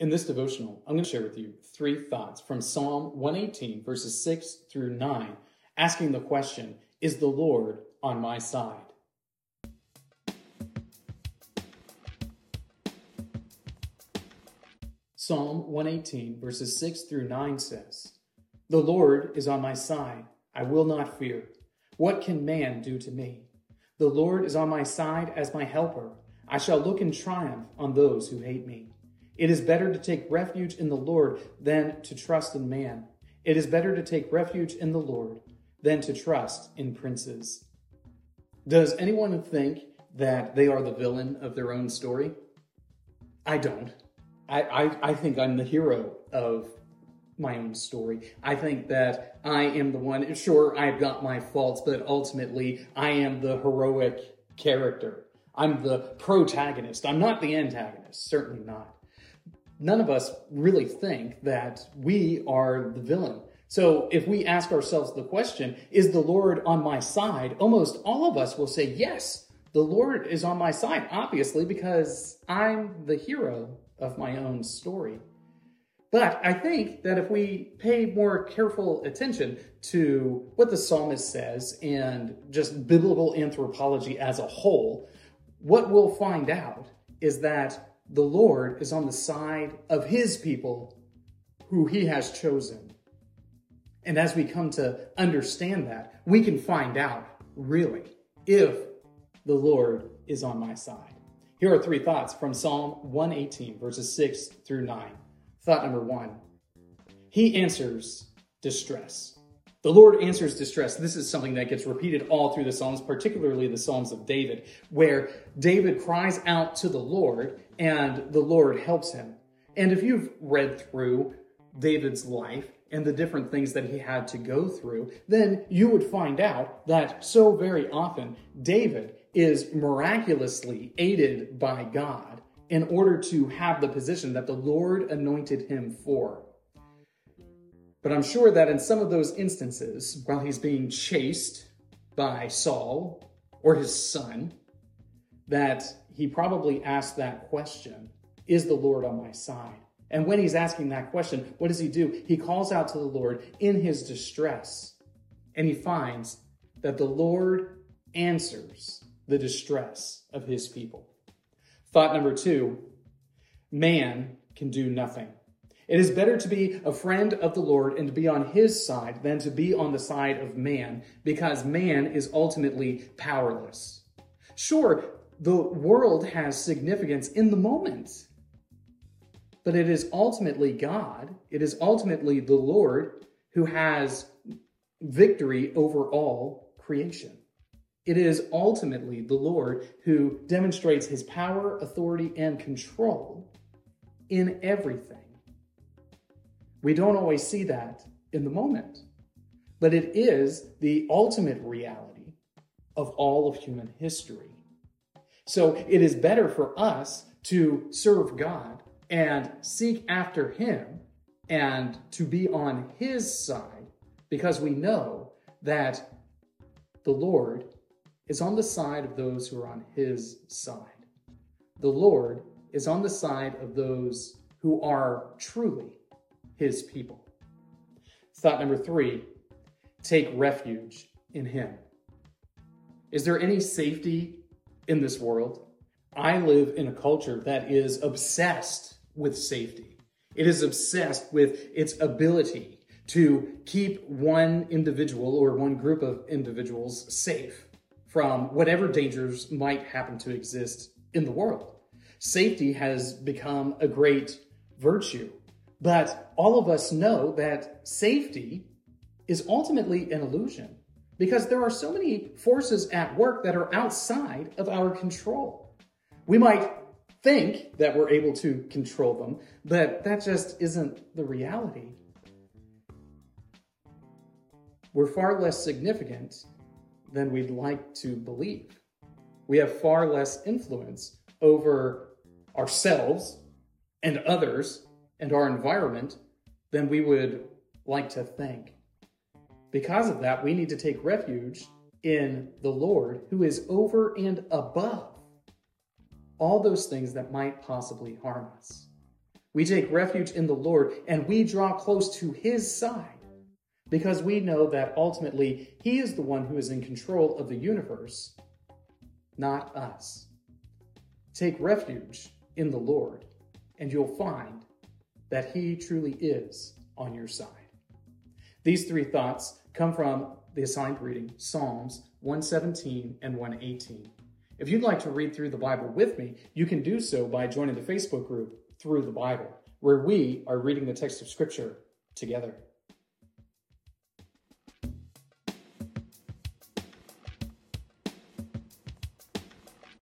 In this devotional, I'm going to share with you three thoughts from Psalm 118, verses 6 through 9, asking the question Is the Lord on my side? Psalm 118, verses 6 through 9 says, The Lord is on my side. I will not fear. What can man do to me? The Lord is on my side as my helper. I shall look in triumph on those who hate me. It is better to take refuge in the Lord than to trust in man. It is better to take refuge in the Lord than to trust in princes. Does anyone think that they are the villain of their own story? I don't. I, I, I think I'm the hero of my own story. I think that I am the one, sure, I've got my faults, but ultimately I am the heroic character. I'm the protagonist. I'm not the antagonist, certainly not none of us really think that we are the villain. So if we ask ourselves the question, is the Lord on my side? Almost all of us will say, yes, the Lord is on my side, obviously, because I'm the hero of my own story. But I think that if we pay more careful attention to what the psalmist says and just biblical anthropology as a whole, what we'll find out is that the Lord is on the side of his people who he has chosen. And as we come to understand that, we can find out really if the Lord is on my side. Here are three thoughts from Psalm 118, verses 6 through 9. Thought number one He answers distress. The Lord answers distress. This is something that gets repeated all through the Psalms, particularly the Psalms of David, where David cries out to the Lord and the Lord helps him. And if you've read through David's life and the different things that he had to go through, then you would find out that so very often David is miraculously aided by God in order to have the position that the Lord anointed him for. But I'm sure that in some of those instances, while he's being chased by Saul or his son, that he probably asked that question Is the Lord on my side? And when he's asking that question, what does he do? He calls out to the Lord in his distress, and he finds that the Lord answers the distress of his people. Thought number two man can do nothing. It is better to be a friend of the Lord and to be on his side than to be on the side of man because man is ultimately powerless. Sure, the world has significance in the moment, but it is ultimately God, it is ultimately the Lord who has victory over all creation. It is ultimately the Lord who demonstrates his power, authority, and control in everything. We don't always see that in the moment, but it is the ultimate reality of all of human history. So it is better for us to serve God and seek after Him and to be on His side because we know that the Lord is on the side of those who are on His side. The Lord is on the side of those who are truly his people. Thought number three take refuge in him. Is there any safety in this world? I live in a culture that is obsessed with safety. It is obsessed with its ability to keep one individual or one group of individuals safe from whatever dangers might happen to exist in the world. Safety has become a great virtue but all of us know that safety is ultimately an illusion because there are so many forces at work that are outside of our control. We might think that we're able to control them, but that just isn't the reality. We're far less significant than we'd like to believe. We have far less influence over ourselves and others and our environment than we would like to think. Because of that, we need to take refuge in the Lord who is over and above all those things that might possibly harm us. We take refuge in the Lord and we draw close to his side because we know that ultimately he is the one who is in control of the universe, not us. Take refuge in the Lord and you'll find that he truly is on your side. These three thoughts come from the assigned reading, Psalms 117 and 118. If you'd like to read through the Bible with me, you can do so by joining the Facebook group Through the Bible, where we are reading the text of Scripture together.